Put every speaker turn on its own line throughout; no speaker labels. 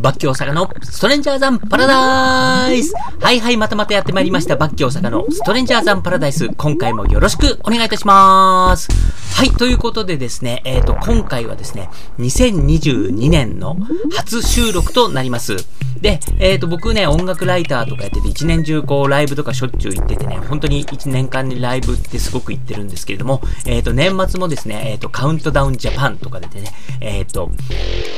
バッキー大阪のストレンジャーザンパラダイスはいはい、またまたやってまいりました。バッキー大阪のストレンジャーザンパラダイス。今回もよろしくお願いいたします。はい、ということでですね、えっ、ー、と、今回はですね、2022年の初収録となります。で、えっ、ー、と、僕ね、音楽ライターとかやってて、一年中こう、ライブとかしょっちゅう行っててね、本当に一年間にライブってすごく行ってるんですけれども、えっ、ー、と、年末もですね、えっ、と、カウントダウンジャパンとかでね、えっ、と、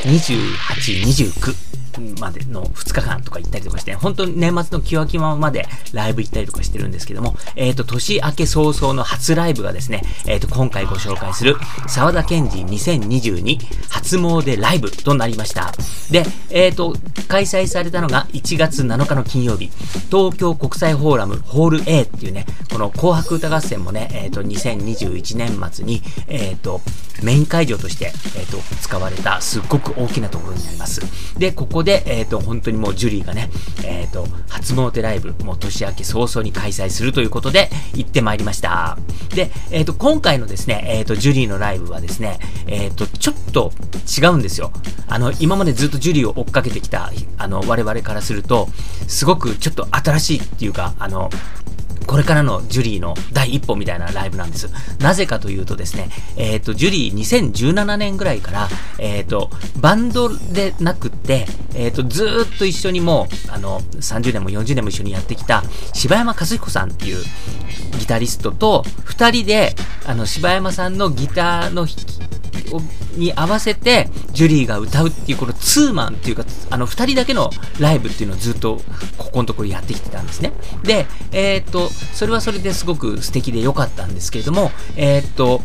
28、29、までの2日間とか行ったりとかして、本当に年末のキワキワまでライブ行ったりとかしてるんですけども、えっ、ー、と、年明け早々の初ライブがですね、えっ、ー、と、今回ご紹介する、沢田健二2022初詣ライブとなりました。で、えっ、ー、と、開催されたのが1月7日の金曜日、東京国際フォーラムホール A っていうね、この紅白歌合戦もね、えっ、と、2021年末に、えっ、と、メイン会場として、えっ、と、使われたすっごく大きなところになります。で、ここで、えっ、と、本当にもうジュリーがね、えっ、と、初詣ライブ、もう年明け早々に開催するということで、行ってまいりました。で、えっ、と、今回のですね、えっ、と、ジュリーのライブはですね、えっ、と、ちょっと違うんですよ。あの、今までずっとジュリーを追っかけてきた、あの、我々からすると、すごくちょっと新しいっていうか、あの、これからのジュリーの第一歩みたいなライブなんです。なぜかというとですね、えっ、ー、と、ジュリー2017年ぐらいから、えっ、ー、と、バンドでなくって、えっ、ー、と、ずっと一緒にもう、あの、30年も40年も一緒にやってきた、柴山和彦さんっていうギタリストと、二人で、あの、柴山さんのギターの弾き、に合わせて、ジュリーが歌うっていう、このツーマンっていうか、あの、二人だけのライブっていうのをずっと、ここのところやってきてたんですね。で、えー、っと、それはそれですごく素敵で良かったんですけれども、えー、っと、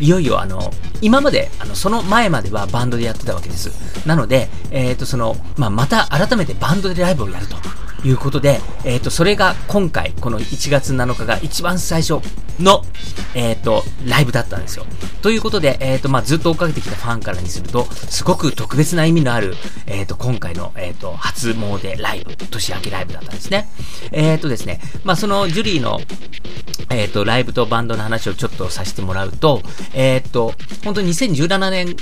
いよいよあの、今まで、あの、その前まではバンドでやってたわけです。なので、えー、っと、その、まあ、また改めてバンドでライブをやると。いうことで、えっ、ー、と、それが今回、この1月7日が一番最初の、えっ、ー、と、ライブだったんですよ。ということで、えっ、ー、と、まあ、ずっと追っかけてきたファンからにすると、すごく特別な意味のある、えっ、と、今回の、えっ、と、初詣ライブ、年明けライブだったんですね。えっ、とですね、まあ、そのジュリーの、えっ、と、ライブとバンドの話をちょっとさせてもらうと、えっ、と、本当に2017年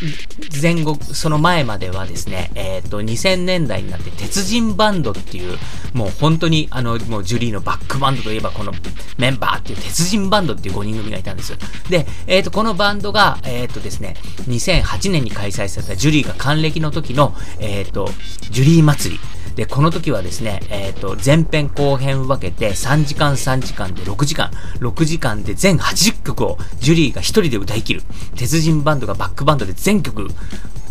前後、その前まではですね、えっ、と、2000年代になって鉄人バンドっていう、もう本当に、あの、もうジュリーのバックバンドといえばこのメンバーっていう鉄人バンドっていう5人組がいたんですよ。で、えっ、と、このバンドが、えっ、とですね、2008年に開催されたジュリーが還暦の時の、えっ、と、ジュリー祭り。で、この時はですね、えっ、ー、と、前編後編分けて3時間3時間で6時間、6時間で全80曲をジュリーが1人で歌い切る。鉄人バンドがバックバンドで全曲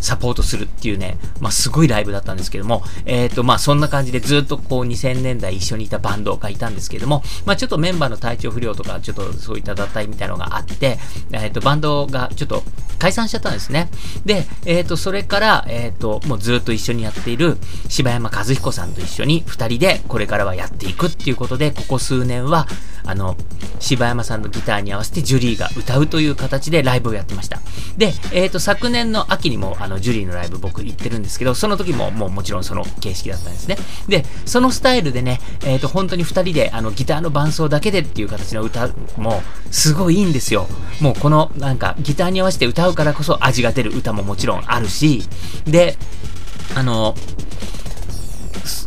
サポートするっていうね、まあ、すごいライブだったんですけども、えっ、ー、と、まあ、そんな感じでずっとこう2000年代一緒にいたバンドがいたんですけども、まあ、ちょっとメンバーの体調不良とか、ちょっとそういった脱退みたいなのがあって、えっ、ー、と、バンドがちょっと解散しちゃったんですね。で、えっ、ー、と、それから、えっ、と、もうずっと一緒にやっている柴山和彦さんと一緒に二人でこれからはやっていくっていうことで、ここ数年は、あの、柴山さんのギターに合わせてジュリーが歌うという形でライブをやってました。で、えっ、と、昨年の秋にも、あの、ジュリーのライブ僕行ってるんですけど、その時ももうもちろんその形式だったんですね。で、そのスタイルでね、えっ、ー、と、本当に2人であのギターの伴奏だけでっていう形の歌もすごいいいんですよ。もうこのなんかギターに合わせて歌うからこそ味が出る歌ももちろんあるし、で、あの、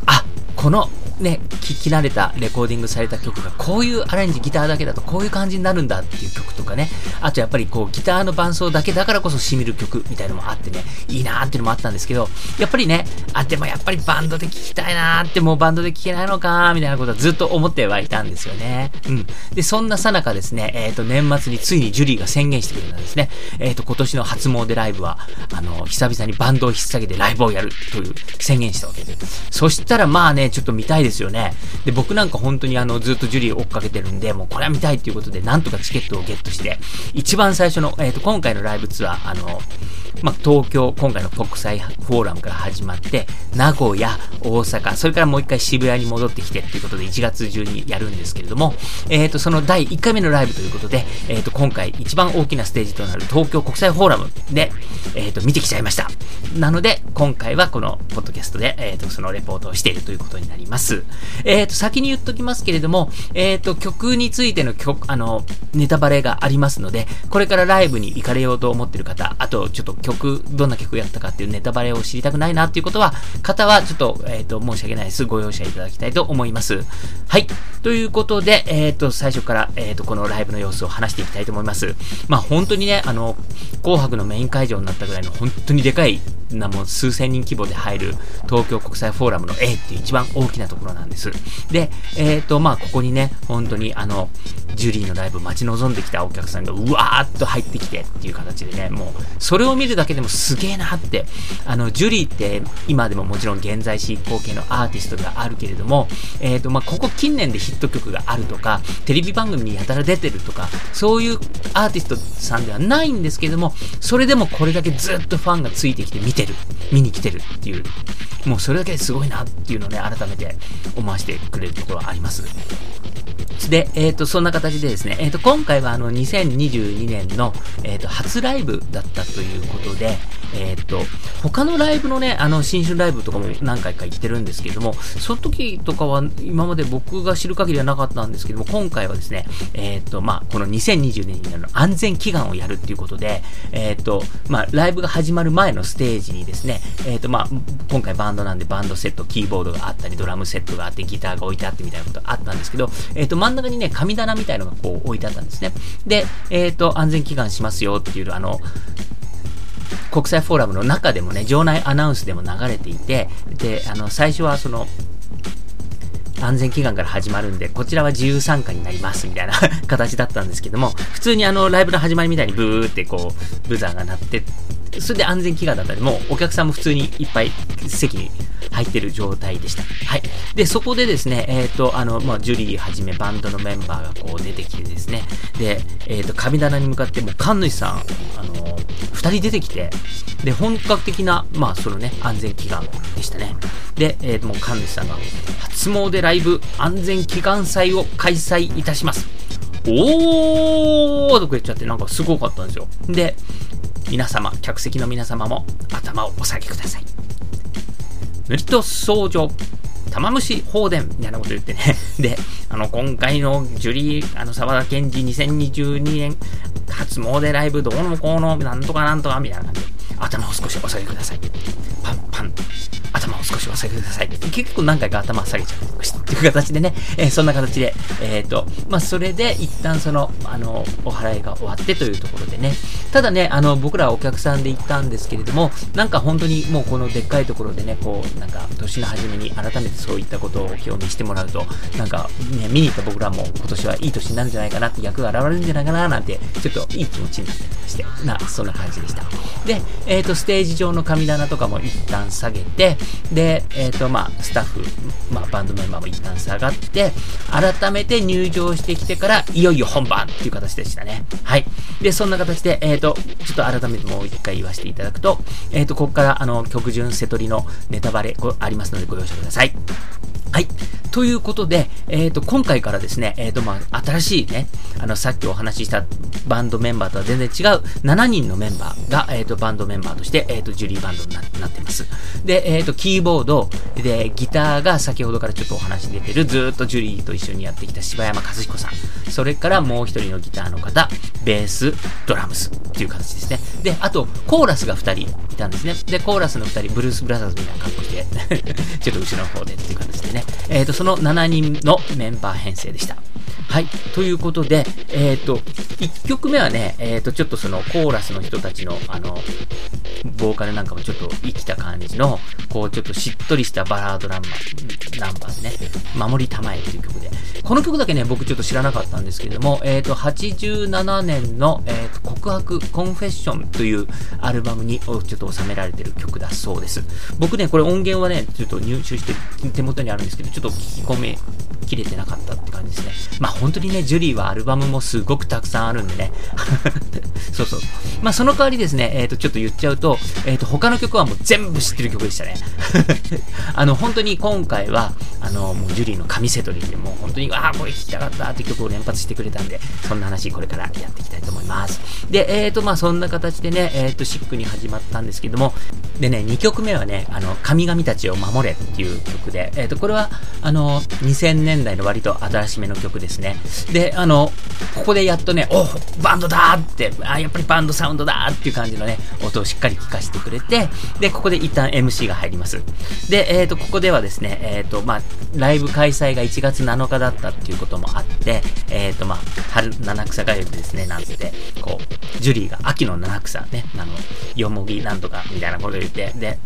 あ、このね、聴き慣れたレコーディングされた曲がこういうアレンジギターだけだとこういう感じになるんだっていう曲とかね、あとやっぱりこうギターの伴奏だけだからこそ染みる曲みたいのもあってね、いいなーっていうのもあったんですけど、やっぱりね、あ、でもやっぱりバンドで聴きたいなーってもうバンドで聴けないのかーみたいなことはずっと思ってはいたんですよね。うん。で、そんなさなかですね、えっ、ー、と、年末についにジュリーが宣言してくれたんですね。えっ、ー、と、今年の初詣ライブは、あの、久々にバンドを引っ提げてライブをやるという宣言したわけで。そしたらまあね、ちょっと見たいですですよね。で、僕なんか本当にあの、ずっとジュリー追っかけてるんで、もうこれは見たいっていうことで、なんとかチケットをゲットして、一番最初の、えっ、ー、と、今回のライブツアー、あの、まあ、東京、今回の国際フォーラムから始まって、名古屋、大阪、それからもう一回渋谷に戻ってきてっていうことで1月中にやるんですけれども、えっ、ー、と、その第1回目のライブということで、えっ、ー、と、今回一番大きなステージとなる東京国際フォーラムで、えっ、ー、と、見てきちゃいました。なので、今回はこのポッドキャストで、えっ、と、そのレポートをしているということになります。えっ、と、先に言っときますけれども、えっ、と、曲についての曲、あの、ネタバレがありますので、これからライブに行かれようと思ってる方、あと、ちょっと曲、どんな曲やったかっていうネタバレを知りたくないなっていうことは、方はちょっと、えっ、ー、と、申し訳ないです。ご容赦いただきたいと思います。はい。ということで、えっ、ー、と、最初から、えっ、ー、と、このライブの様子を話していきたいと思います。まあ、本当にね、あの、紅白のメイン会場になったぐらいの本当にでかいなもう数千人規模で入る東京国際フォーラムの A っていう一番大きなところなんです。で、えっ、ー、と、まあ、ここにね、本当にあの、ジュリーのライブ待ち望んできたお客さんがうわーっと入ってきてっていう形でね、もう、それを見るだけでもすげえなって、あの、ジュリーって今でももちろん現在進行形のアーティストがあるけれども、えっ、ー、と、まあ、ここ近年でヒット曲があるとか、テレビ番組にやたら出てるとか、そういうアーティストさんではないんですけども、それでもこれだけずっとファンがついてきて見てる、見に来てるっていう、もうそれだけですごいなっていうのをね、改めて思わせてくれるところはあります。で、えっ、ー、と、そんな形でですね、えっ、ー、と、今回はあの、2022年の、えっ、ー、と、初ライブだったということで、えっ、と、他のライブのね、あの、新春ライブとかも何回か行ってるんですけども、その時とかは今まで僕が知る限りはなかったんですけども、今回はですね、えっ、と、まあ、この2020年の安全祈願をやるっていうことで、えっ、と、まあ、ライブが始まる前のステージにですね、えっ、と、まあ、今回バンドなんでバンドセット、キーボードがあったり、ドラムセットがあって、ギターが置いてあってみたいなことあったんですけど、えっ、と、真ん中にね、神棚みたいのがこう置いてあったんですね。で、えっ、と、安全祈願しますよっていう、あの、国際フォーラムの中でもね、場内アナウンスでも流れていて、で、あの、最初はその、安全祈願から始まるんで、こちらは自由参加になります、みたいな 形だったんですけども、普通にあの、ライブの始まりみたいにブーってこう、ブザーが鳴って、それで安全祈願だったり、もうお客さんも普通にいっぱい席に入ってる状態でした。はい。で、そこでですね、えっ、ー、と、あの、まあ、ジュリーはじめバンドのメンバーがこう出てきてですね、で、えっ、ー、と、神棚に向かってもう神主さん、あの、二人出てきて、で、本格的な、まあ、そのね、安全祈願でしたね。で、えっ、と、もう神主さんが、初詣ライブ安全祈願祭を開催いたします。おーとか言っちゃって、なんかすごかったんですよ。で、皆様、客席の皆様も頭をお下げください。塗りと相乗、玉虫放電みたいなこと言ってね。で、あの、今回のジュリー、あの、沢田健二2022年初詣ライブどうのこうの、なんとかなんとかみたいな感じで、頭を少しお下げください。パンパン。少しお下げください。結構何回か頭下げちゃったりとかして、っていう形でね、えー、そんな形で、えっ、ー、と、まあ、それで一旦その、あの、お払いが終わってというところでね、ただね、あの、僕らお客さんで行ったんですけれども、なんか本当にもうこのでっかいところでね、こう、なんか、年の初めに改めてそういったことを表明してもらうと、なんか、ね、見に行った僕らも今年はいい年になるんじゃないかなって役が現れるんじゃないかななんて、ちょっといい気持ちになったりして、な、そんな感じでした。で、えっ、ー、と、ステージ上の神棚とかも一旦下げて、で、えっ、ー、と、まあ、スタッフ、まあ、バンドメンバーも一旦下がって、改めて入場してきてから、いよいよ本番っていう形でしたね。はい。で、そんな形で、えっ、ー、と、ちょっと改めてもう一回言わせていただくと、えっ、と、ここから、あの、曲順瀬取りのネタバレありますのでご容赦ください。はい。ということで、えっ、ー、と、今回からですね、えっ、ー、と、まあ、新しいね、あの、さっきお話ししたバンドメンバーとは全然違う7人のメンバーが、えっ、ー、と、バンドメンバーとして、えっ、と、ジュリーバンドになってます。で、えっ、と、キーボード、で、ギターが先ほどからちょっとお話出てる、ずっとジュリーと一緒にやってきた柴山和彦さん。それからもう一人のギターの方、ベース、ドラムスっていう形ですね。で、あと、コーラスが2人いたんですね。で、コーラスの2人、ブルース・ブラザーズみたいな格好して ちょっと後ろの方でっていう形でね。えっ、と、そのの7人のメンバー編成でした。はい。ということで、えっ、ー、と、1曲目はね、えっ、ー、と、ちょっとそのコーラスの人たちの、あの、ボーカルなんかもちょっと生きた感じの、こう、ちょっとしっとりしたバラードナンバー、ナンバーでね、守りたまえという曲で。この曲だけね、僕ちょっと知らなかったんですけれども、えっ、ー、と、87年の、えっ、と、告白、コンフェッションというアルバムにちょっと収められてる曲だそうです。僕ね、これ音源はね、ちょっと入手して手元にあるんですけど、ちょっと聞き込めきれてなかったって感じですね。まあ本当にね、ジュリーはアルバムもすごくたくさんあるんでね。そうそう。まあその代わりですね、えっ、ー、と、ちょっと言っちゃうと、えっ、ー、と、他の曲はもう全部知ってる曲でしたね。あの、本当に今回は、あの、もうジュリーの神セトリでもう本当に、ああ、これ聴きたかったって曲を連発してくれたんで、そんな話これからやっていきたいと思います。で、えっ、ー、と、まあそんな形でね、えっ、と、シックに始まったんですけども、でね、2曲目はね、あの、神々たちを守れっていう曲で、えっ、と、これは、あの、2000年代の割と新しめの曲ですね。で、あの、ここでやっとね、おバンドだーって、あ、やっぱりバンドサウンドだーっていう感じのね、音をしっかり聞かせてくれて、で、ここで一旦 MC が入ります。で、えっ、ー、と、ここではですね、えっ、ー、と、まあ、ライブ開催が1月7日だったっていうこともあって、えっ、ー、と、まあ、春七草がゆですね、なんて、こう、ジュリーが秋の七草ね、あの、よもぎなんとかみたいなことを言って、で、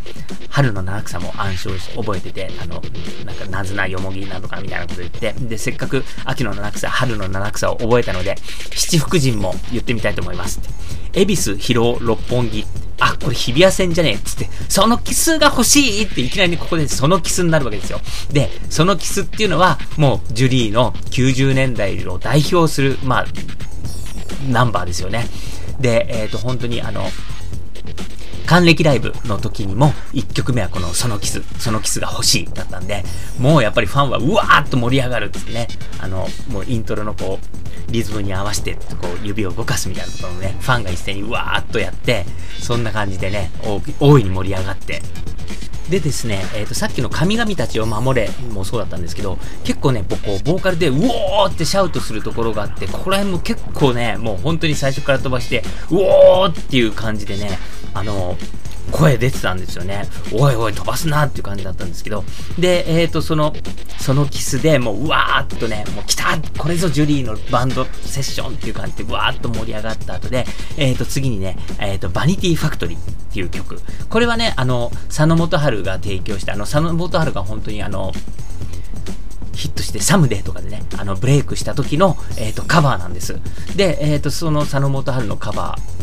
春の七草も暗唱し、覚えてて、あの、なんか、なずなよもぎなんとかみたいなこと言って、で、せっかく秋の七草、春の七草を覚えたので、七福神も言ってみたいと思います。恵比寿、広尾、六本木。あ、これ日比谷線じゃねえっつって、そのキスが欲しいっていきなりここでそのキスになるわけですよ。で、そのキスっていうのは、もうジュリーの90年代を代表する、まあ、ナンバーですよね。で、えっ、ー、と、本当にあの、還暦ライブの時にも、1曲目はこのそのキス、そのキスが欲しいだったんで、もうやっぱりファンはうわーっと盛り上がるってね、あの、もうイントロのこう、リズムに合わせて、こう、指を動かすみたいなことをね、ファンが一斉にうわーっとやって、そんな感じでね、大いに盛り上がって、でですね、え、ー、と、さっきの神々たちを守れもそうだったんですけど、結構ね、僕、ボーカルで、うおーってシャウトするところがあって、ここら辺も結構ね、もう本当に最初から飛ばして、うおーっていう感じでね、あの、声出てたんですよね。おいおい飛ばすなっていう感じだったんですけど。で、えっ、ー、と、その、そのキスでもう、うわーっとね、もう来たこれぞジュリーのバンドセッションっていう感じで、わーっと盛り上がった後で、えっ、ー、と、次にね、えっ、ー、と、バニティファクトリーっていう曲。これはね、あの、佐野元春が提供した、あの、佐野元春が本当にあの、ヒットしてサムデーとかでね、あの、ブレイクした時の、えっ、ー、と、カバーなんです。で、えっ、ー、と、その佐野元春のカバー、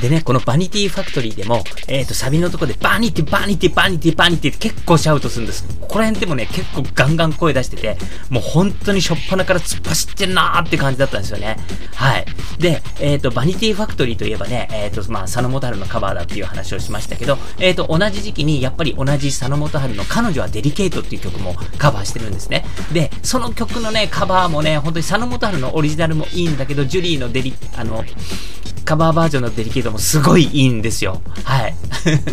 でね、このバニティファクトリーでも、えっ、ー、と、サビのとこでバニティ、バニティ、バニティ、バニティって結構シャウトするんです。ここら辺でもね、結構ガンガン声出してて、もう本当にしょっぱなから突っ走ってんなーって感じだったんですよね。はい。で、えっ、ー、と、バニティファクトリーといえばね、えっ、ー、と、まあ、佐野元春のカバーだっていう話をしましたけど、えっ、と、同じ時期にやっぱり同じ佐野元春の彼女はデリケートっていう曲もカバーしてるんですね。で、その曲のね、カバーもね、本当に佐野元春のオリジナルもいいんだけど、ジュリーのデリ、あの、カバーバージョンのデリケートもすごいいいんですよ。はい。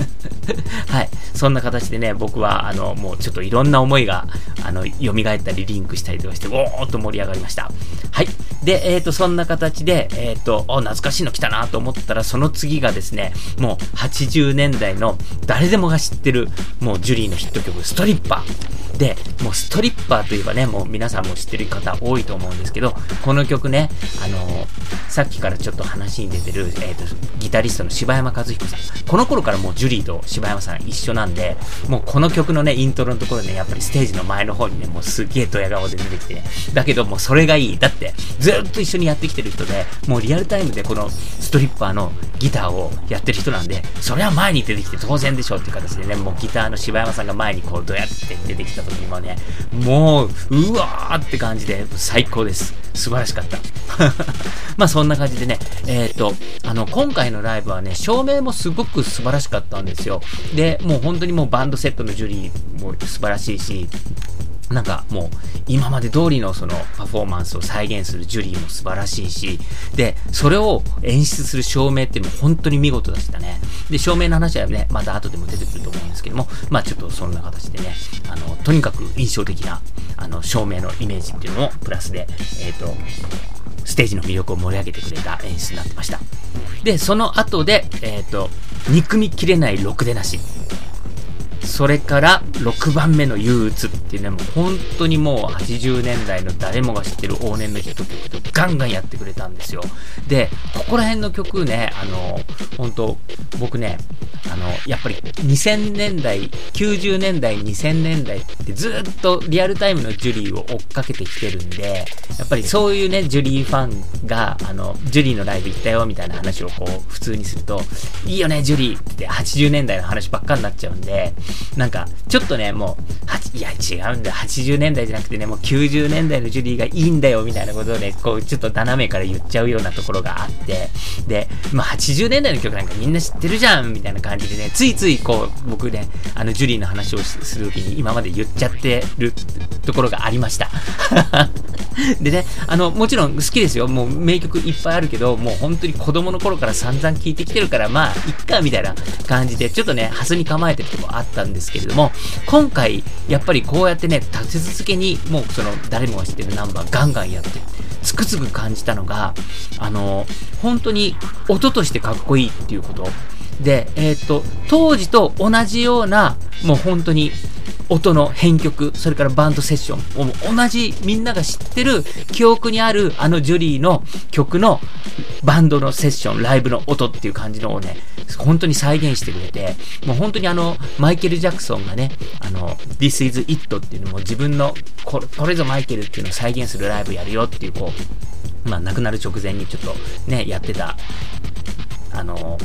はい。そんな形でね、僕は、あの、もうちょっといろんな思いが、あの、蘇ったりリンクしたりとかして、おーっと盛り上がりました。はい。で、えっ、ー、と、そんな形で、えっ、ー、と、お、懐かしいの来たなと思ったら、その次がですね、もう80年代の誰でもが知ってる、もうジュリーのヒット曲、ストリッパー。で、もうストリッパーといえばね、もう皆さんも知ってる方多いと思うんですけど、この曲ね、あのー、さっきからちょっと話に出てる、えっ、ー、と、ギタリストの柴山和彦さん。この頃からもうジュリーと柴山さん一緒なんで、もうこの曲のね、イントロのところね、やっぱりステージの前の方にね、もうすげえドヤ顔で出てきてね。だけどもうそれがいい。だって、ずっと一緒にやってきてる人で、もうリアルタイムでこのストリッパーのギターをやってる人なんで、それは前に出てきて当然でしょうっていう形でね、もうギターの柴山さんが前にこうどうやって出てきた時にもね、もう、うわーって感じで最高です。素晴らしかった。まあそんな感じでね、えっ、ー、と、あの、今回のライブはね、照明もすごく素晴らしかったんですよ。で、もう本当にもうバンドセットのジュリーも素晴らしいし、なんかもう今まで通りのそのパフォーマンスを再現するジュリーも素晴らしいし、で、それを演出する照明っていうのも本当に見事でしたね。で、照明の話はね、また後でも出てくると思うんですけども、まあちょっとそんな形でね、あの、とにかく印象的な、あの、照明のイメージっていうのもプラスで、えっ、ー、と、ステージの魅力を盛り上げてくれた演出になってました。で、その後で、えっ、ー、と、憎みきれないろくでなし。それから6番目の憂鬱っていうね、もう本当にもう80年代の誰もが知ってる往年のヒット曲とガンガンやってくれたんですよ。で、ここら辺の曲ね、あの、本当僕ね、あの、やっぱり2000年代、90年代、2000年代ってずっとリアルタイムのジュリーを追っかけてきてるんで、やっぱりそういうね、ジュリーファンが、あの、ジュリーのライブ行ったよみたいな話をこう、普通にすると、いいよね、ジュリーって80年代の話ばっかになっちゃうんで、なんか、ちょっとね、もう、いや、違うんだ。80年代じゃなくてね、もう90年代のジュリーがいいんだよ、みたいなことをね、こう、ちょっと斜めから言っちゃうようなところがあって、で、まあ、80年代の曲なんかみんな知ってるじゃん、みたいな感じでね、ついついこう、僕ね、あの、ジュリーの話をするときに今まで言っちゃってるところがありました。でね、あの、もちろん好きですよ。もう名曲いっぱいあるけど、もう本当に子供の頃から散々聴いてきてるから、まあ、いっか、みたいな感じで、ちょっとね、ハスに構えてるとこあったんですけれども、今回、やっぱりこうやってね、立て続けに、もうその、誰もが知ってるナンバーガンガンやって、くづく感じたのが、あの、本当に音としてかっこいいっていうこと。で、えっ、と、当時と同じような、もう本当に、音の編曲、それからバンドセッション、同じみんなが知ってる記憶にあるあのジュリーの曲のバンドのセッション、ライブの音っていう感じのをね、本当に再現してくれて、もう本当にあの、マイケル・ジャクソンがね、あの、This is It っていうのも自分のこれ、これぞマイケルっていうのを再現するライブやるよっていう、こう、まあ亡くなる直前にちょっとね、やってた、あの、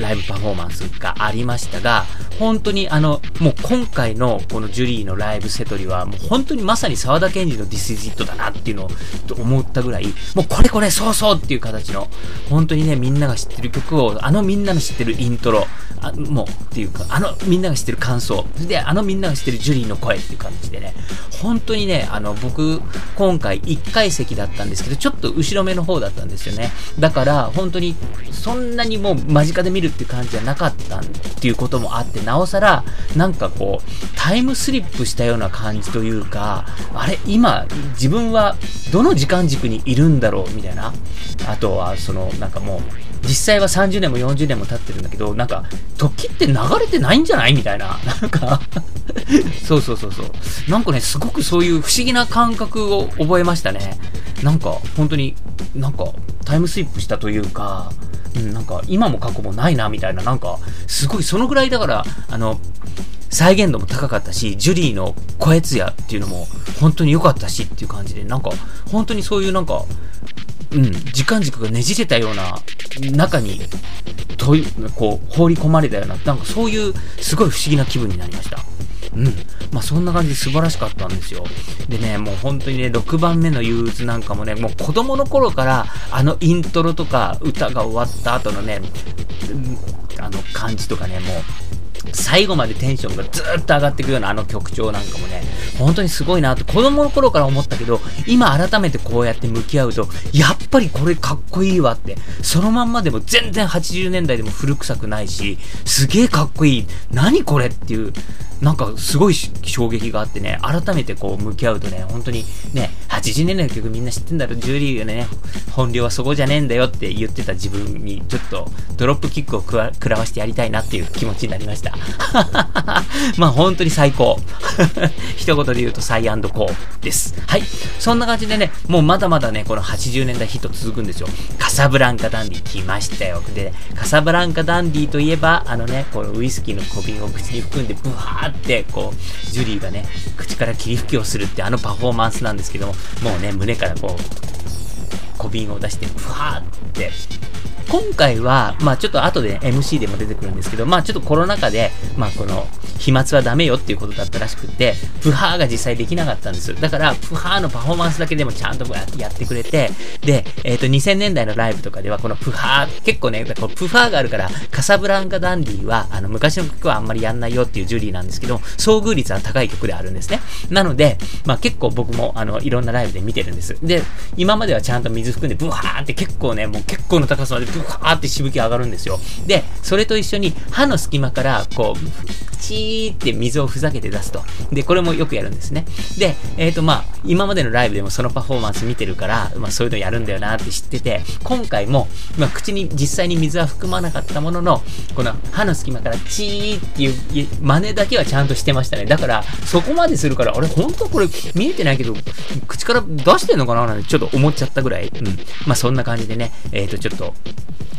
ライブパフォーマンスがありましたが、本当にあの、もう今回のこのジュリーのライブセトリは、もう本当にまさに沢田研二の This is It だなっていうのを思ったぐらい、もうこれこれそうそうっていう形の、本当にね、みんなが知ってる曲を、あのみんなの知ってるイントロ、あもうっていうか、あのみんなが知ってる感想、で、あのみんなが知ってるジュリーの声っていう感じでね、本当にね、あの僕、今回1階席だったんですけど、ちょっと後ろ目の方だったんですよね。だから、本当にそんなにもう間近で見るって感じじゃなかったっていうこともあって、なおさら、なんかこう、タイムスリップしたような感じというか、あれ、今、自分はどの時間軸にいるんだろうみたいな。あとは、その、なんかもう、実際は30年も40年も経ってるんだけど、なんか、時って流れてないんじゃないみたいな。なんか そうそうそうそう。なんかね、すごくそういう不思議な感覚を覚えましたね。なんか、本当に、なんか、タイムスリップしたというか、うん、なんか、今も過去もないな、みたいな、なんか、すごい、そのぐらいだから、あの、再現度も高かったし、ジュリーの声艶っていうのも本当に良かったしっていう感じで、なんか、本当にそういうなんか、うん、時間軸がねじれたような中に、とこう、放り込まれたような、なんかそういうすごい不思議な気分になりました。うん。まあ、そんな感じで素晴らしかったんですよ。でね、もう本当にね、6番目の憂鬱なんかもね、もう子供の頃からあのイントロとか歌が終わった後のね、あの感じとかね、もう、最後までテンションがずっと上がっていくようなあの曲調なんかもね、本当にすごいなって子供の頃から思ったけど、今改めてこうやって向き合うと、やっぱりこれかっこいいわって、そのまんまでも全然80年代でも古臭くないし、すげえかっこいい、何これっていう、なんかすごい衝撃があってね、改めてこう向き合うとね、本当にね、80年代の曲みんな知ってんだろ、ジュリーがね、本領はそこじゃねえんだよって言ってた自分に、ちょっとドロップキックをくわ食らわしてやりたいなっていう気持ちになりました。まあ本当に最高。一言で言うとサイアンドコーです。はい。そんな感じでね、もうまだまだね、この80年代ヒット続くんですよ。カサブランカダンディ来ましたよ。で、カサブランカダンディといえば、あのね、このウイスキーの小瓶を口に含んでブワーって、こう、ジュリーがね、口から霧吹きをするってあのパフォーマンスなんですけども、もうね、胸からこう、小瓶を出して、ブワーって、今回は、まあちょっと後で MC でも出てくるんですけど、まあちょっとコロナ禍で、まあこの、飛沫はダメよっていうことだったらしくて、プハーが実際できなかったんです。だから、プハーのパフォーマンスだけでもちゃんとやってくれて、で、えっ、ー、と、2000年代のライブとかでは、このプハー、結構ね、こプハーがあるから、カサブランカダンディは、あの、昔の曲はあんまりやんないよっていうジュリーなんですけど、遭遇率は高い曲であるんですね。なので、まあ結構僕も、あの、いろんなライブで見てるんです。で、今まではちゃんと水含んで、ブワーって結構ね、もう結構の高さまでブワーってしぶき上がるんですよ。で、それと一緒に歯の隙間から、こう、チーって水をふざけて出すと。で、これもよくやるんですね。で、えっ、ー、と、まあ、今までのライブでもそのパフォーマンス見てるから、まあ、そういうのやるんだよなって知ってて、今回も、まあ、口に実際に水は含まなかったものの、この歯の隙間からチーっていう真似だけはちゃんとしてましたね。だから、そこまでするから、あれ、本当これ見えてないけど、口から出してんのかななんてちょっと思っちゃったぐらい。うん。まあ、そんな感じでね、えっ、ー、と、ちょっと、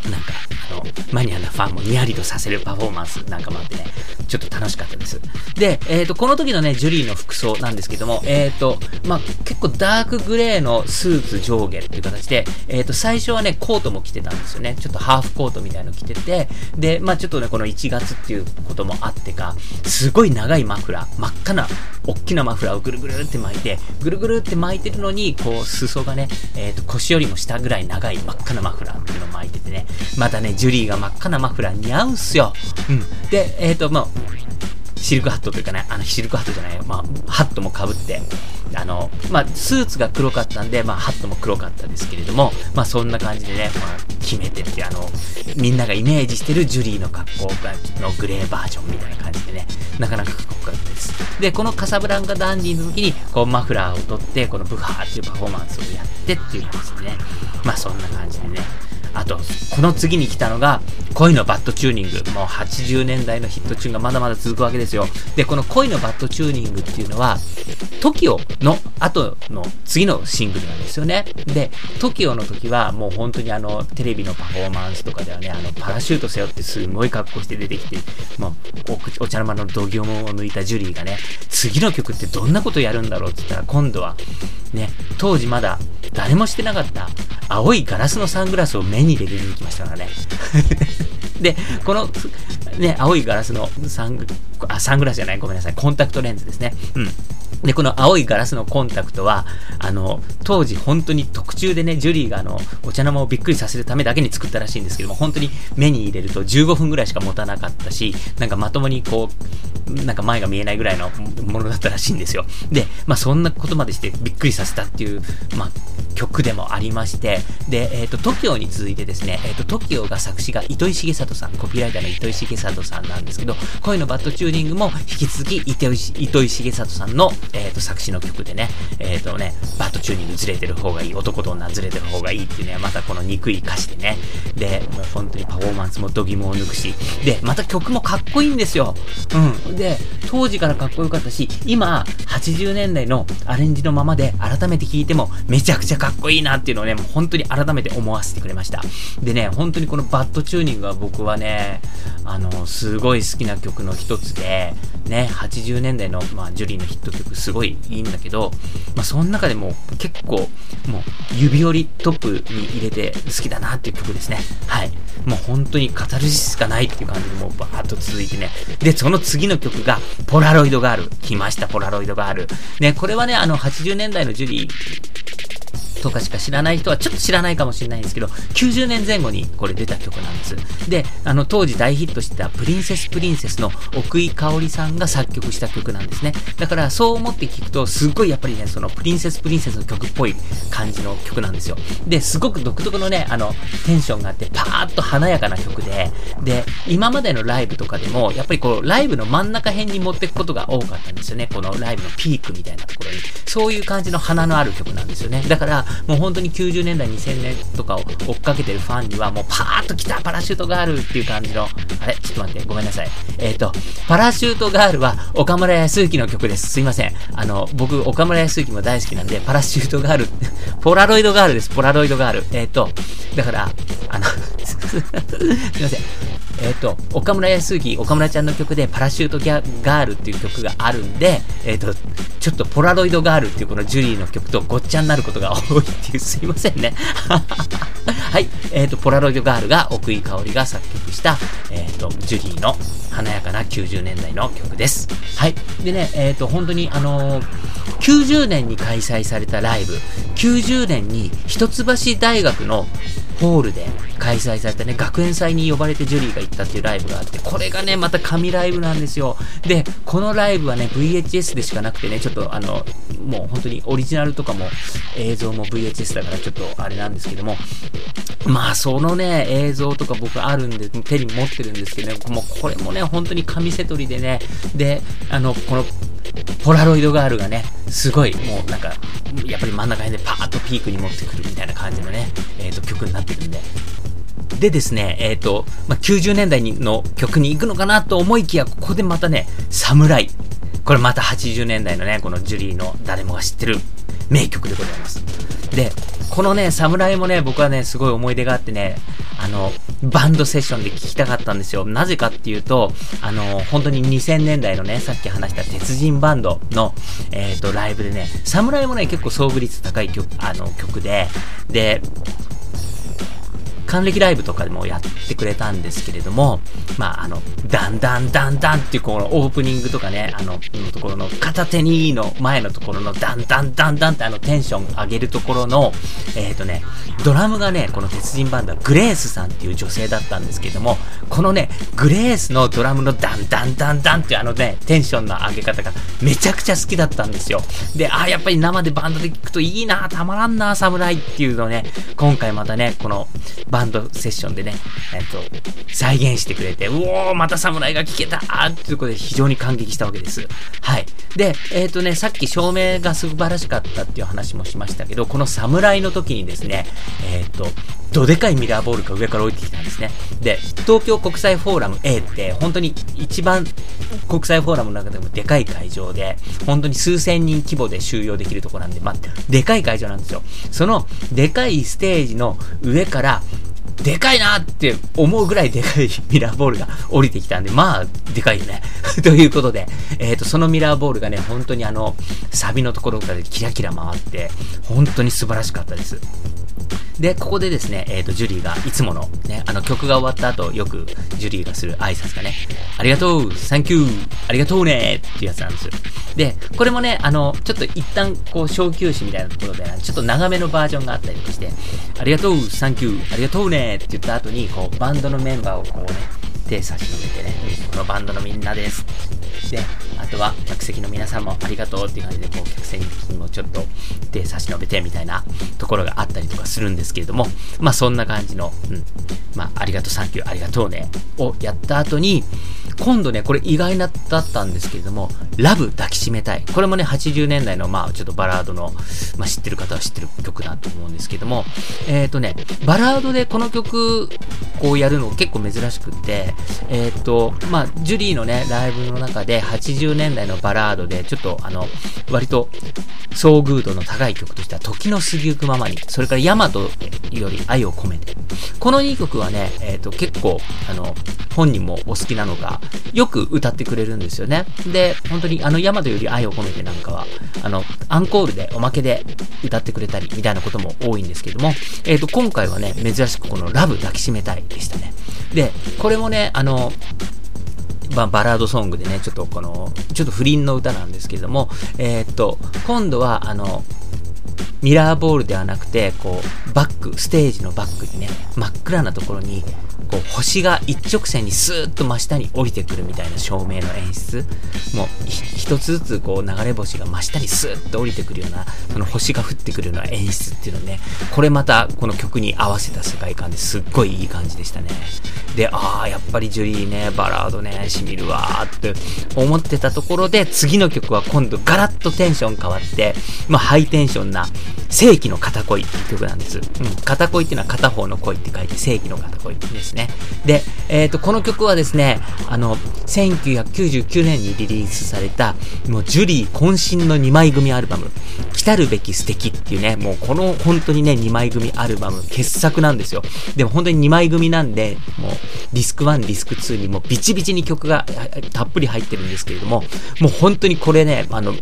なんか、あの、マニアなファンもニヤリとさせるパフォーマンスなんかもあってね、ちょっと楽しかったです。で、えっ、ー、と、この時のね、ジュリーの服装なんですけども、えっ、ー、と、まあ、結構ダークグレーのスーツ上下っていう形で、えっ、ー、と、最初はね、コートも着てたんですよね。ちょっとハーフコートみたいの着てて、で、まあ、ちょっとね、この1月っていうこともあってか、すごい長いマフラー、真っ赤な、大きなマフラーをぐるぐるって巻いて、ぐるぐるって巻いてるのに、こう、裾がね、えっ、と、腰よりも下ぐらい長い真っ赤なマフラーっていうのを巻いててね、またね、ジュリーが真っ赤なマフラー似合うんすよ。うん。で、えっ、ー、と、まあ、シルクハットというかね、あの、シルクハットじゃないよ。まあ、ハットも被って、あの、まあ、スーツが黒かったんで、まあ、ハットも黒かったですけれども、まあ、そんな感じでね、まあ、決めてって、あの、みんながイメージしてるジュリーの格好のグレーバージョンみたいな感じでね、なかなかかっこよかったです。で、このカサブランカダンディの時に、こう、マフラーを取って、このブハーっていうパフォーマンスをやってっていう感じでね、まあ、そんな感じでね、あと、この次に来たのが、恋のバッドチューニング、もう80年代のヒットチューンがまだまだ続くわけですよ。で、この恋のバッドチューニングっていうのは、TOKIO の後の次のシングルなんですよね。で、TOKIO の時はもう本当にあの、テレビのパフォーマンスとかではね、あの、パラシュート背負ってすごい格好して出てきて、もう、お茶の間の度肝を抜いたジュリーがね、次の曲ってどんなことやるんだろうって言ったら、今度は、ね、当時まだ誰もしてなかった青いガラスのサングラスを目に入れてきましたからね。で、この、ね、青いガラスのサング、あ、サングラスじゃない、ごめんなさい、コンタクトレンズですね。うん。で、この青いガラスのコンタクトは、あの、当時本当に特注でね、ジュリーがあの、お茶の間をびっくりさせるためだけに作ったらしいんですけども、本当に目に入れると15分ぐらいしか持たなかったし、なんかまともにこう、なんか前が見えないぐらいのものだったらしいんですよ。で、まあそんなことまでしてびっくりさせたっていう、まあ曲でもありまして、で、えっ、ー、と、TOKIO に続いてですね、えっ、ー、と、TOKIO が作詞が糸井重里さん、コピーライターの糸井重里さんなんですけど、恋のバッドチューニングも引き続き糸井重里さんの、えっ、ー、と、作詞の曲でね、えっ、とね、バッドチューニングずれてる方がいい、男と女ずれてる方がいいっていうね、またこの憎い歌詞でね、で、もう本当にパフォーマンスも度肝を抜くし、で、また曲もかっこいいんですよ。うん。で、当時からかっこよかったし、今、80年代のアレンジのままで改めて聴いてもめちゃくちゃかっこいいなっていうのをね、もう本当に改めて思わせてくれました。でね、本当にこのバッドチューニングは僕はね、あの、すごい好きな曲の一つで、ね、80年代の、まあ、ジュリーのヒット曲すごいいいんだけど、まあ、その中でも結構、もう、指折りトップに入れて好きだなっていう曲ですね。はい。もう本当にカタルシスしかないっていう感じでもうバーッと続いてね。で、その次の曲が、ポラロイドガール。来ました、ポラロイドガール。ね、これはね、あの、80年代のジュリー、とかしか知らない人はちょっと知らないかもしれないんですけど、90年前後にこれ出た曲なんです。で、あの当時大ヒットしてたプリンセスプリンセスの奥井香織さんが作曲した曲なんですね。だからそう思って聞くと、すっごいやっぱりね、そのプリンセスプリンセスの曲っぽい感じの曲なんですよ。で、すごく独特のね、あの、テンションがあって、パーッと華やかな曲で、で、今までのライブとかでも、やっぱりこう、ライブの真ん中辺に持っていくことが多かったんですよね。このライブのピークみたいなところに。そういう感じの花のある曲なんですよね。だから、もう本当に90年代、2000年とかを追っかけてるファンには、もうパーッと来たパラシュートガールっていう感じの、あれ？ちょっと待って、ごめんなさい。えっ、ー、と、パラシュートガールは岡村康之の曲です。すいません。あの、僕、岡村康之も大好きなんで、パラシュートガール、ポラロイドガールです、ポラロイドガール。えっ、ー、と、だから、あの すいません。えっ、ー、と、岡村康之、岡村ちゃんの曲でパラシュートギャガールっていう曲があるんで、えっ、ー、と、ちょっとポラロイドガールっていうこのジュリーの曲とごっちゃになることが多いっていう、すいませんね。はい。えっ、ー、と、ポラロイドガールが奥井香織が作曲した、えっ、と、ジュリーの華やかな90年代の曲です。はい。でね、えっ、と、本当にあの90年に開催されたライブ、90年に一橋大学のホールで開催されたね、学園祭に呼ばれてジュリーが行ったっていうライブがあって、これがね、また神ライブなんですよ。で、このライブはね、VHS でしかなくてね、ちょっとあの、もう本当にオリジナルとかも映像も VHS だからちょっとあれなんですけども、まあそのね、映像とか僕あるんで、手に持ってるんですけどね、もうこれもね、本当に神セトリでね、で、あの、このポラロイドガールがね、すごい、もうなんか、やっぱり真ん中辺でパーッとピークに持ってくるみたいな感じのね、えっ、ー、と、曲になってるんで。でですね、えっ、ー、と、まあ、90年代の曲に行くのかなと思いきや、ここでまたね、侍。これまた80年代のね、このジュリーの誰もが知ってる名曲でございます。で、このね、侍もね、僕はね、すごい思い出があってね、あの、バンドセッションで聴きたかったんですよ。なぜかっていうと、あの、本当に2000年代のね、さっき話した鉄人バンドの、えっ、ー、と、ライブでね、侍もね、結構遭遇率高い曲、あの、曲で、で、還暦ライブとかでもやってくれたんですけれども、まあ、あの、ダンダンダンダンっていうこのオープニングとかね、あの、のところの片手にの前のところのダンダンダンダンってあのテンション上げるところの、えっ、ー、とね、ドラムがね、この鉄人バンドはグレースさんっていう女性だったんですけども、このね、グレースのドラムのダンダンダンダンっていうあのね、テンションの上げ方がめちゃくちゃ好きだったんですよ。で、ああ、やっぱり生でバンドで聴くといいな、たまらんな、侍っていうのをね、今回またね、このバンバンドセッションでね、えっと、再現してくれて、うおー、また侍が聴けたっていうことで非常に感激したわけです。はい。で、えっ、ー、とね、さっき照明が素晴らしかったっていう話もしましたけど、この侍の時にですね、えっ、ー、と、どでかいミラーボールが上から降りてきたんですね。で、東京国際フォーラム A って本当に一番国際フォーラムの中でもでかい会場で、本当に数千人規模で収容できるとこなんで、まあ、でかい会場なんですよ。そのでかいステージの上からでかいなって思うぐらいでかい ミラーボールが降りてきたんで、まあ、でかいよね。ということで、えっ、ー、と、そのミラーボールがね、本当にあの、サビのところからキラキラ回って、本当に素晴らしかったです。で、ここでですね、えっ、ー、と、ジュリーがいつもの、ね、あの曲が終わった後、よくジュリーがする挨拶がね、ありがとうサンキューありがとうねっていうやつなんですよ。で、これもね、あの、ちょっと一旦、こう、小休止みたいなところで、ちょっと長めのバージョンがあったりとかして、ありがとうサンキューありがとうねって言った後に、こう、バンドのメンバーをこうね、手差し伸べてね、このバンドのみんなです。で、あとは客席の皆さんもありがとうっていう感じで、こう客席にもちょっと手差し伸べてみたいなところがあったりとかするんですけれども、まあそんな感じの、うん、まあありがとう、サンキュー、ありがとうねをやった後に、今度ね、これ意外だったんですけれども、ラブ抱きしめたい。これもね、80年代の、まあ、ちょっとバラードの、まあ、知ってる方は知ってる曲だと思うんですけども、えっ、ー、とね、バラードでこの曲、こうやるの結構珍しくって、えっ、ー、と、まあ、ジュリーのね、ライブの中で80年代のバラードで、ちょっとあの、割と、遭遇度の高い曲としては、時の過ぎゆくままに、それからヤマトより愛を込めて。この2曲はね、えっ、ー、と、結構、あの、本人もお好きなのか、よく歌ってくれるんですよね。で、本当にあの、ヤマトより愛を込めてなんかは、あの、アンコールでおまけで歌ってくれたり、みたいなことも多いんですけども、えっ、ー、と、今回はね、珍しくこのラブ抱きしめたいでしたね。で、これもね、あの、まあ、バラードソングでね、ちょっとこの、ちょっと不倫の歌なんですけれども、えー、っと、今度は、あの、ミラーボールではなくて、こう、バック、ステージのバックにね、真っ暗なところに、こう、星が一直線にスーッと真下に降りてくるみたいな照明の演出。もう、一つずつこう、流れ星が真下にスーッと降りてくるような、その星が降ってくるような演出っていうのね、これまた、この曲に合わせた世界観ですっごいいい感じでしたね。で、ああ、やっぱりジュリーね、バラードね、しみるわーって思ってたところで、次の曲は今度ガラッとテンション変わって、まあ、ハイテンションな、正規の片恋っていう曲なんです。うん、片恋っていうのは片方の恋って書いて正規の片恋ですね。で、えっ、ー、と、この曲はですね、あの、1999年にリリースされた、もうジュリー渾身の2枚組アルバム、来たるべき素敵っていうね、もうこの本当にね、2枚組アルバム、傑作なんですよ。でも本当に2枚組なんで、もう、ディスク1、ディスク2にもうビチビチに曲がたっぷり入ってるんですけれども、もう本当にこれね、あの、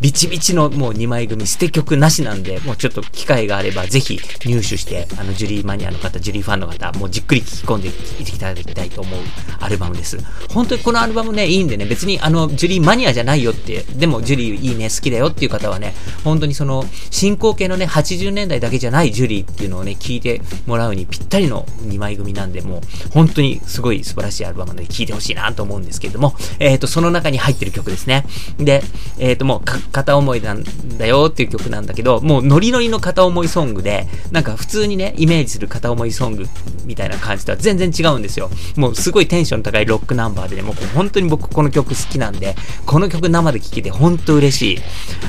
ビチビチのもう2枚組捨て曲なしなんで、もうちょっと機会があればぜひ入手して、あの、ジュリーマニアの方、ジュリーファンの方、もうじっくり聴き込んでいていただきたいと思うアルバムです。本当にこのアルバムね、いいんでね、別にあの、ジュリーマニアじゃないよって、でもジュリーいいね、好きだよっていう方はね、本当にその、進行形のね、80年代だけじゃないジュリーっていうのをね、聞いてもらうにぴったりの2枚組なんで、もう、本当にすごい素晴らしいアルバムで聴いてほしいなと思うんですけれども、えっ、ー、と、その中に入ってる曲ですね。で、えっ、ー、と、もう、片思いなんだよっていう曲なんだけど、もうノリノリの片思いソングで、なんか普通にね、イメージする片思いソングみたいな感じとは全然違うんですよ。もうすごいテンション高いロックナンバーでね、もう本当に僕この曲好きなんで、この曲生で聴けて本当嬉しい。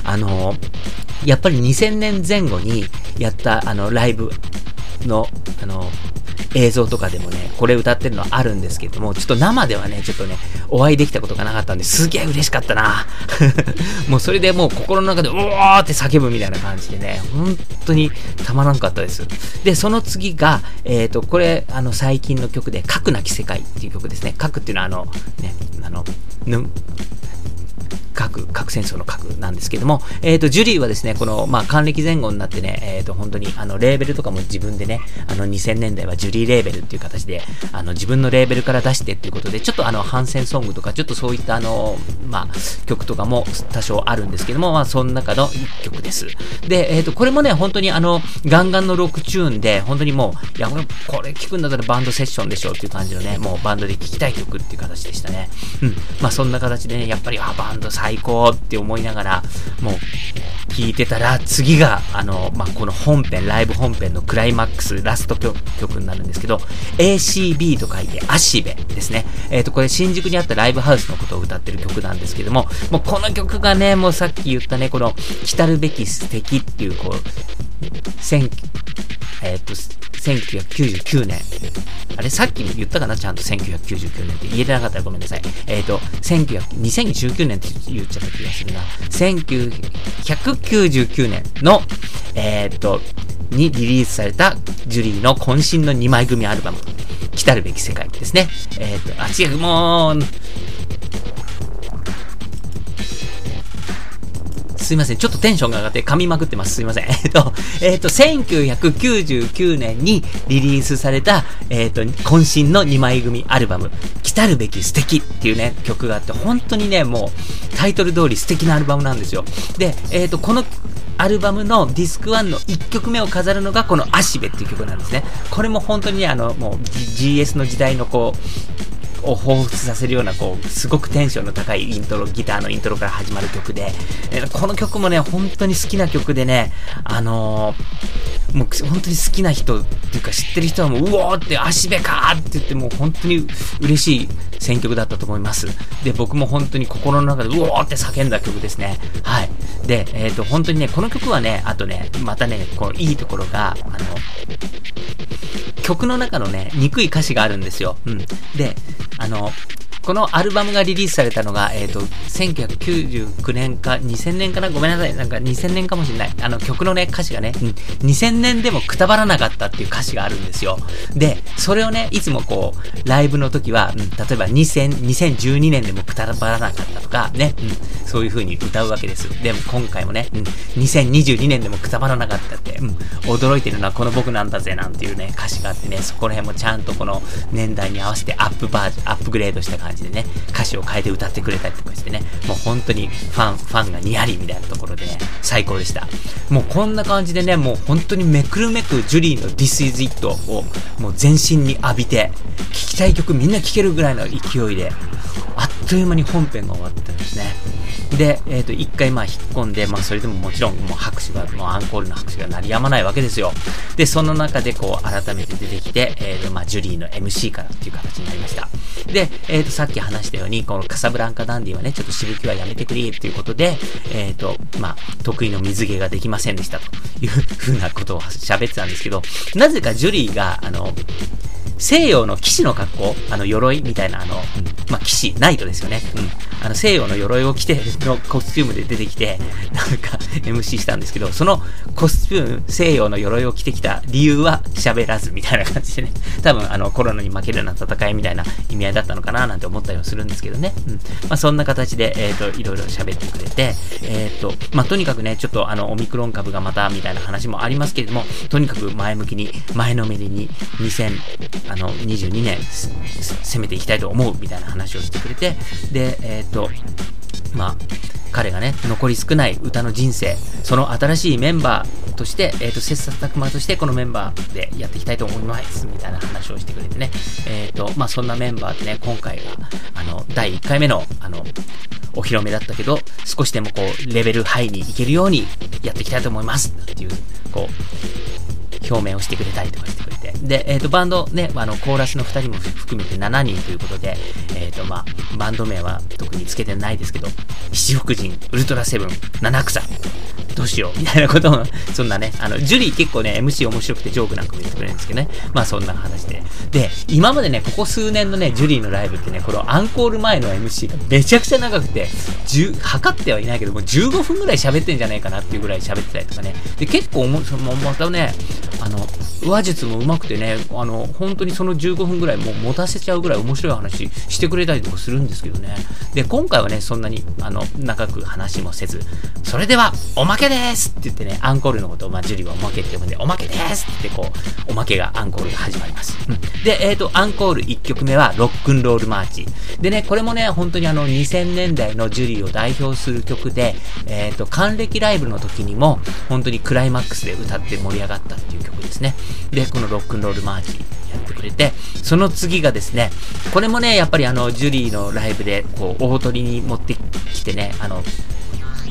あのやっぱり2000年前後にやったあのライブの、あの映像とかでもね、これ歌ってるのはあるんですけども、ちょっと生ではね、ちょっとね、お会いできたことがなかったんですげえ嬉しかったな もうそれでもう心の中で、うおーって叫ぶみたいな感じでね、本当にたまらんかったです。で、その次が、えっ、ー、と、これ、あの、最近の曲で、核なき世界っていう曲ですね。核っていうのはあの、ね、あの、ぬ、核、核戦争の核なんですけども、えっ、ー、と、ジュリーはですね、この、まあ、還暦前後になってね、えっ、ー、と、本当に、あの、レーベルとかも自分でね、あの、2000年代はジュリーレーベルっていう形で、あの、自分のレーベルから出してっていうことで、ちょっとあの、反戦ソングとか、ちょっとそういったあの、まあ、曲とかも多少あるんですけども、まあ、その中の一曲です。で、えっ、ー、と、これもね、本当にあの、ガンガンのロックチューンで、本当にもう、いや、これこれ聞くんだったらバンドセッションでしょうっていう感じのね、もうバンドで聴きたい曲っていう形でしたね。うん。まあ、そんな形でね、やっぱり、あ、バンド最高って思いながら、もう、聞いてたら、次が、あの、まあ、この本編、ライブ本編のクライマックス、ラスト曲になるんですけど、ACB と書いて、アシベですね。えっ、ー、と、これ新宿にあったライブハウスのことを歌ってる曲なんで、すけども、もうこの曲がね、もうさっき言ったね、この、来たるべき素敵っていう、こう、えー、と、1999年。あれ、さっき言ったかな？ちゃんと1999年って言えてなかったらごめんなさい。えっ、ー、と、1900、2019年って言っちゃった気がするな。1999年の、えっ、ー、と、にリリースされたジュリーの渾身の2枚組アルバム、来たるべき世界ですね。えっ、ー、と、あ、違う、もう、すいません。ちょっとテンションが上がって噛みまくってます。すいません。えっと、えっと、1999年にリリースされた、えっと、渾身の2枚組アルバム、来たるべき素敵っていうね、曲があって、本当にね、もう、タイトル通り素敵なアルバムなんですよ。で、えっと、このアルバムのディスク1の1曲目を飾るのがこのアシベっていう曲なんですね。これも本当にね、あの、もう GS の時代のこう、を彷彿させるような、こう、すごくテンションの高いイントロ、ギターのイントロから始まる曲で、えこの曲もね、本当に好きな曲でね、あのー、もう本当に好きな人っていうか知ってる人はもう、うおーって足部かーって言ってもう本当に嬉しい選曲だったと思います。で、僕も本当に心の中でうおーって叫んだ曲ですね。はい。で、えっ、ー、と、本当にね、この曲はね、あとね、またね、このいいところが、あの、曲の中のね、憎い歌詞があるんですよ。うん。で、あの、このアルバムがリリースされたのが、えっ、ー、と、1999年か2000年かな？ごめんなさい。なんか2000年かもしれない。あの曲のね、歌詞がね、うん、2000年でもくたばらなかったっていう歌詞があるんですよ。で、それをね、いつもこう、ライブの時は、うん、例えば2000、2012年でもくたばらなかったとか、ね、うん、そういう風に歌うわけです。でも今回もね、うん、2022年でもくたばらなかったって、うん、驚いてるのはこの僕なんだぜなんていうね、歌詞があってね、そこら辺もちゃんとこの年代に合わせてアップバージョン、アップグレードした感じ感じでね、歌詞を変えて歌ってくれたりとかしてね、もう本当にファン、ファンがニヤリみたいなところでね、最高でした。もうこんな感じでね、もう本当にめくるめくジュリーの This is It をもう全身に浴びて、聴きたい曲みんな聴けるぐらいの勢いで、あっという間に本編が終わったんですね。で、えっ、ー、と、一回まあ引っ込んで、まあそれでももちろんもう拍手が、もうアンコールの拍手が鳴りやまないわけですよ。で、その中でこう改めて出てきて、えっ、ー、と、まあジュリーの MC からっていう形になりました。で、えっ、ー、と、さっき話したように、このカサブランカダンディはね、ちょっとしぶきはやめてくれっていうことで、えっ、と、まあ、得意の水着ができませんでしたというふうなことを喋ってたんですけど、なぜかジュリーが、あの、西洋の騎士の格好、あの、鎧みたいな、あの、うん、まあ、騎士、ナイトですよね。うん。あの、西洋の鎧を着て、のコスチュームで出てきて、なんか、MC したんですけど、そのコスチューム、西洋の鎧を着てきた理由は喋らずみたいな感じでね、多分、あの、コロナに負けるような戦いみたいな意味合いだったのかななんて思ったりもするんですけどね。うん。まあ、そんな形で、えっ、ー、と、いろいろ喋ってくれて、えっ、ー、と、まあ、とにかくね、ちょっとあの、オミクロン株がまた、みたいな話もありますけれども、とにかく前向きに、前のめりに、2000、あの、22年攻めていきたいと思うみたいな話をしてくれて、で、えっ、と、まあ、彼がね、残り少ない歌の人生、その新しいメンバーとして、えっ、ー、と、切磋琢磨としてこのメンバーでやっていきたいと思います、みたいな話をしてくれてね、えっ、ー、と、まあ、そんなメンバーでね、今回が、あの、第1回目の、あの、お披露目だったけど、少しでもこう、レベルハイにいけるようにやっていきたいと思います、っていう、こう、表明をしてくれたりとかしてくれて、で、えっ、ー、と、バンドね、あの、コーラスの2人も含めて7人ということで、えっ、ー、と、まあ、バンド名は特につけてないですけど、七福神、ウルトラセブン、七草、どうしようみたいなことを、そんなね、あの、ジュリー結構ね、MC 面白くてジョークなんかも言ってくれるんですけどね。まあそんな話で。で、今までね、ここ数年のね、ジュリーのライブってね、このアンコール前の MC がめちゃくちゃ長くて、10、測ってはいないけども、15分ぐらい喋ってんじゃないかなっていうぐらい喋ってたりとかね。で、結構も、そのまたね、あの、話術も上手くてね、あの、本当にその15分ぐらいもう持たせちゃうぐらい面白い話してくれたりとかするんですけどね。で、今回はね、そんなに、あの、長く話もせず、それでは、おまけですって言ってね、アンコールのことを、まあ、ジュリーはおまけって呼ぶんで、おまけですってこう、おまけがアンコールが始まります。うん、で、えっ、ー、と、アンコール1曲目は、ロックンロールマーチ。でね、これもね、本当にあの、2000年代のジュリーを代表する曲で、えっ、ー、と、還暦ライブの時にも、本当にクライマックスで歌って盛り上がったっていう曲ですね。で、このロックンロールマーチやってくれて、その次がですね、これもね、やっぱりあの、ジュリーのライブで、こう、大鳥に持ってきてね、あの、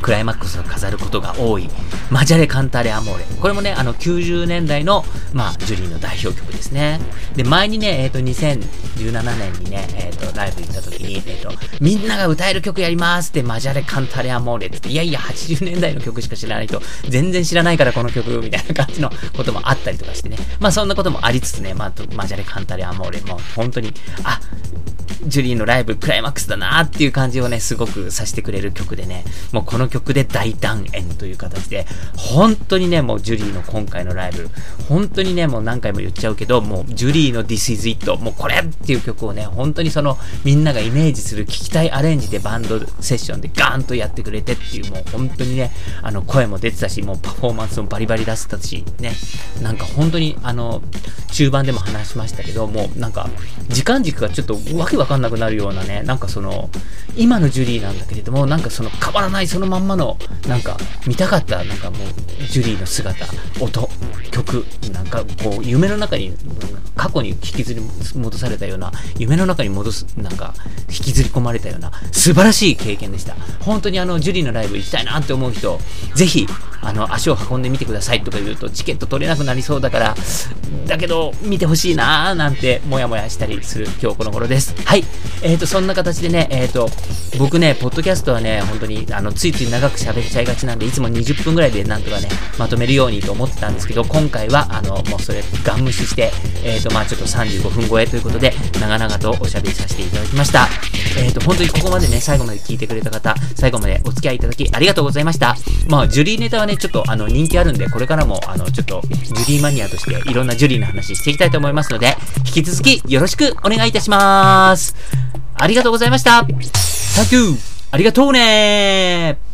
クライマックスを飾ることが多い、マジャレ・カンタレ・アモーレ。これもね、あの、90年代の、まあ、ジュリーの代表曲ですね。で、前にね、えっ、ー、と、2017年にね、えっ、ー、と、ライブ行った時に、えっ、ー、と、みんなが歌える曲やりますって、マジャレ・カンタレ・アモーレって、いやいや、80年代の曲しか知らないと、全然知らないからこの曲、みたいな感じのこともあったりとかしてね。まあ、そんなこともありつつね、まあ、マジャレ・カンタレ・アモーレ、も本当に、あ、ジュリーのライブクライマックスだなっていう感じをね、すごくさせてくれる曲でね、もうこの曲で大団円という形で、本当にね、もうジュリーの今回のライブ、本当にね、もう何回も言っちゃうけど、もうジュリーの This is It、もうこれっていう曲をね、本当にそのみんながイメージする聴きたいアレンジでバンドセッションでガーンとやってくれてっていう、もう本当にね、あの声も出てたし、もうパフォーマンスもバリバリ出せたし、ね、なんか本当にあの、中盤でも話しましたけど、もうなんか時間軸がちょっとわけわかんなくなるようなね、なんかその、今のジュリーなんだけれども、なんかその変わらないそのままんまの、なんか見たかった、なんかもう、ジュリーの姿、音、曲、なんかこう、夢の中に、過去に引きずり戻されたような、夢の中に戻す、なんか、引きずり込まれたような、素晴らしい経験でした。本当にあの、ジュリーのライブ行きたいなって思う人、ぜひ、あの、足を運んでみてくださいとか言うと、チケット取れなくなりそうだから、だけど、見てほしいなーなんて、もやもやしたりする今日この頃です。はい。えっ、ー、と、そんな形でね、えっ、ー、と、僕ね、ポッドキャストはね、本当に、あの、ついつい長く喋っちゃいがちなんで、いつも20分ぐらいでなんとかね、まとめるようにと思ってたんですけど、今回は、あの、もうそれ、ガン無視して、えっ、ー、と、まあちょっと35分超えということで、長々とおしゃべりさせていただきました。えっ、と、本当にここまでね、最後まで聞いてくれた方、最後までお付き合いいただきありがとうございました。まあ、ジュリーネタはね、ねちょっと、あの、人気あるんで、これからも、あの、ちょっと、ジュリーマニアとして、いろんなジュリーの話していきたいと思いますので、引き続きよろしくお願いいたします。ありがとうございました。Thank you! ありがとうねー